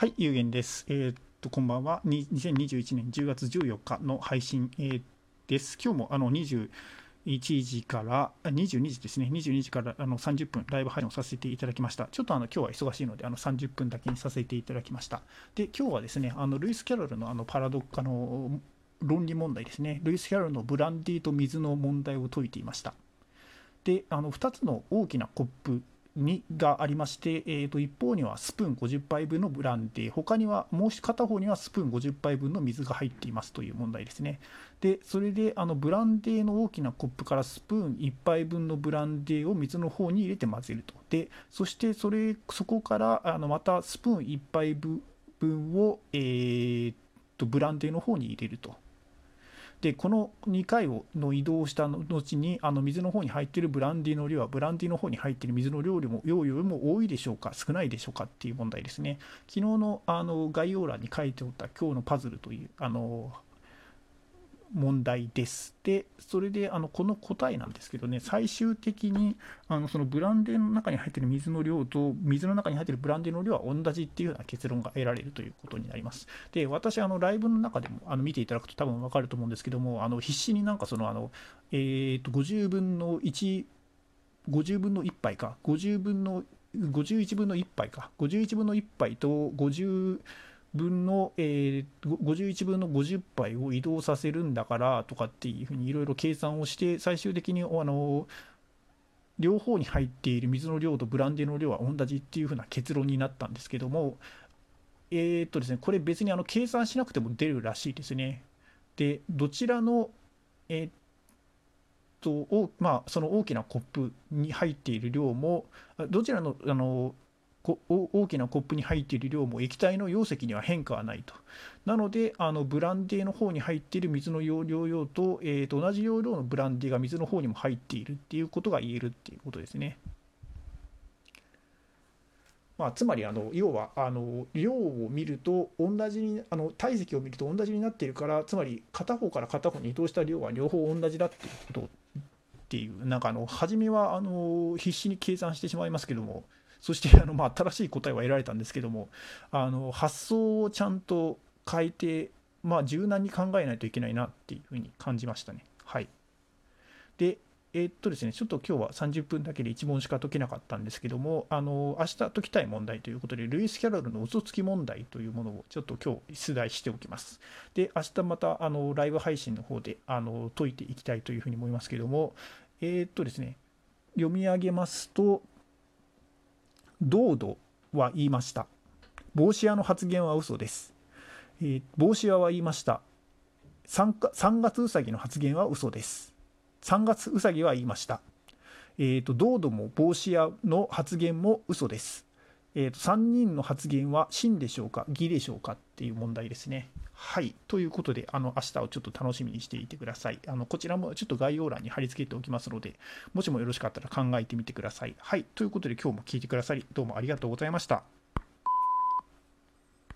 はい、有限です。えー、っと、こんばんは。2021年10月14日の配信、えー、です。今日もあの21時から、22時ですね、22時からあの30分ライブ配信をさせていただきました。ちょっとあの今日は忙しいので、あの30分だけにさせていただきました。で、今日はですね、あのルイス・キャロルのあのパラドッカの論理問題ですね、ルイス・キャロルのブランディと水の問題を解いていました。で、あの2つの大きなコップにがありまして、えー、と一方にはスプーン50杯分のブランデー、他にはもう片方にはスプーン50杯分の水が入っていますという問題ですね。で、それであのブランデーの大きなコップからスプーン1杯分のブランデーを水の方に入れて混ぜると。で、そしてそれそこからあのまたスプーン1杯分を、えー、とブランデーの方に入れると。でこの2回をの移動した後にあの水の方に入っているブランディの量はブランディの方に入っている水の量よりも量よりも多いでしょうか少ないでしょうかっていう問題ですね。昨日のあの概要欄に書いておった今日のパズルというあの問題です。で、それであのこの答えなんですけどね、最終的にあのそのブランデーの中に入っている水の量と水の中に入っているブランデーの量は同じっていうような結論が得られるということになります。で、私、あのライブの中でもあの見ていただくと多分分かると思うんですけども、あの必死になんかそのあの、えー、と50分の1、50分の1杯か、50分の51分の1杯か、51分の1杯と50分の、えー、51分の50杯を移動させるんだからとかっていうふうにいろいろ計算をして最終的にあの両方に入っている水の量とブランデーの量は同じっていうふうな結論になったんですけどもえー、っとですねこれ別にあの計算しなくても出るらしいですね。でどちらのえー、っとまあその大きなコップに入っている量もどちらのあの大きなコップに入っている量も液体の容積には変化はないと。なので、あのブランデーの方に入っている水の容量用と,、えー、と同じ容量のブランデーが水の方にも入っているっていうことが言えるっていうことですね。まあ、つまりあの要はあの量を見ると同じにあの体積を見ると同じになっているからつまり片方から片方に移動した量は両方同じだっていうことっていうなんかあの初めはあの必死に計算してしまいますけどもそしてあの、まあ、正しい答えは得られたんですけどもあの発想をちゃんと変えて、まあ、柔軟に考えないといけないなっていうふうに感じましたね。はい、でえー、っとですね、ちょっと今日は30分だけで1問しか解けなかったんですけども、あの明日解きたい問題ということで、ルイス・キャロルの嘘つき問題というものをちょっと今日出題しておきます。で、明日またあのライブ配信の方であの解いていきたいというふうに思いますけども、えー、っとですね、読み上げますと、ドードは言いました。帽子屋の発言は嘘です。えー、帽子屋は言いました。3, 3月うさぎの発言は嘘です。3月うさぎは言いました。えーと、ドードも帽子屋の発言も嘘です。えーと、3人の発言は真でしょうか、偽でしょうかっていう問題ですね。はい。ということで、あの、明日をちょっと楽しみにしていてください。あの、こちらもちょっと概要欄に貼り付けておきますので、もしもよろしかったら考えてみてください。はい。ということで、今日も聞いてくださり、どうもありがとうございました。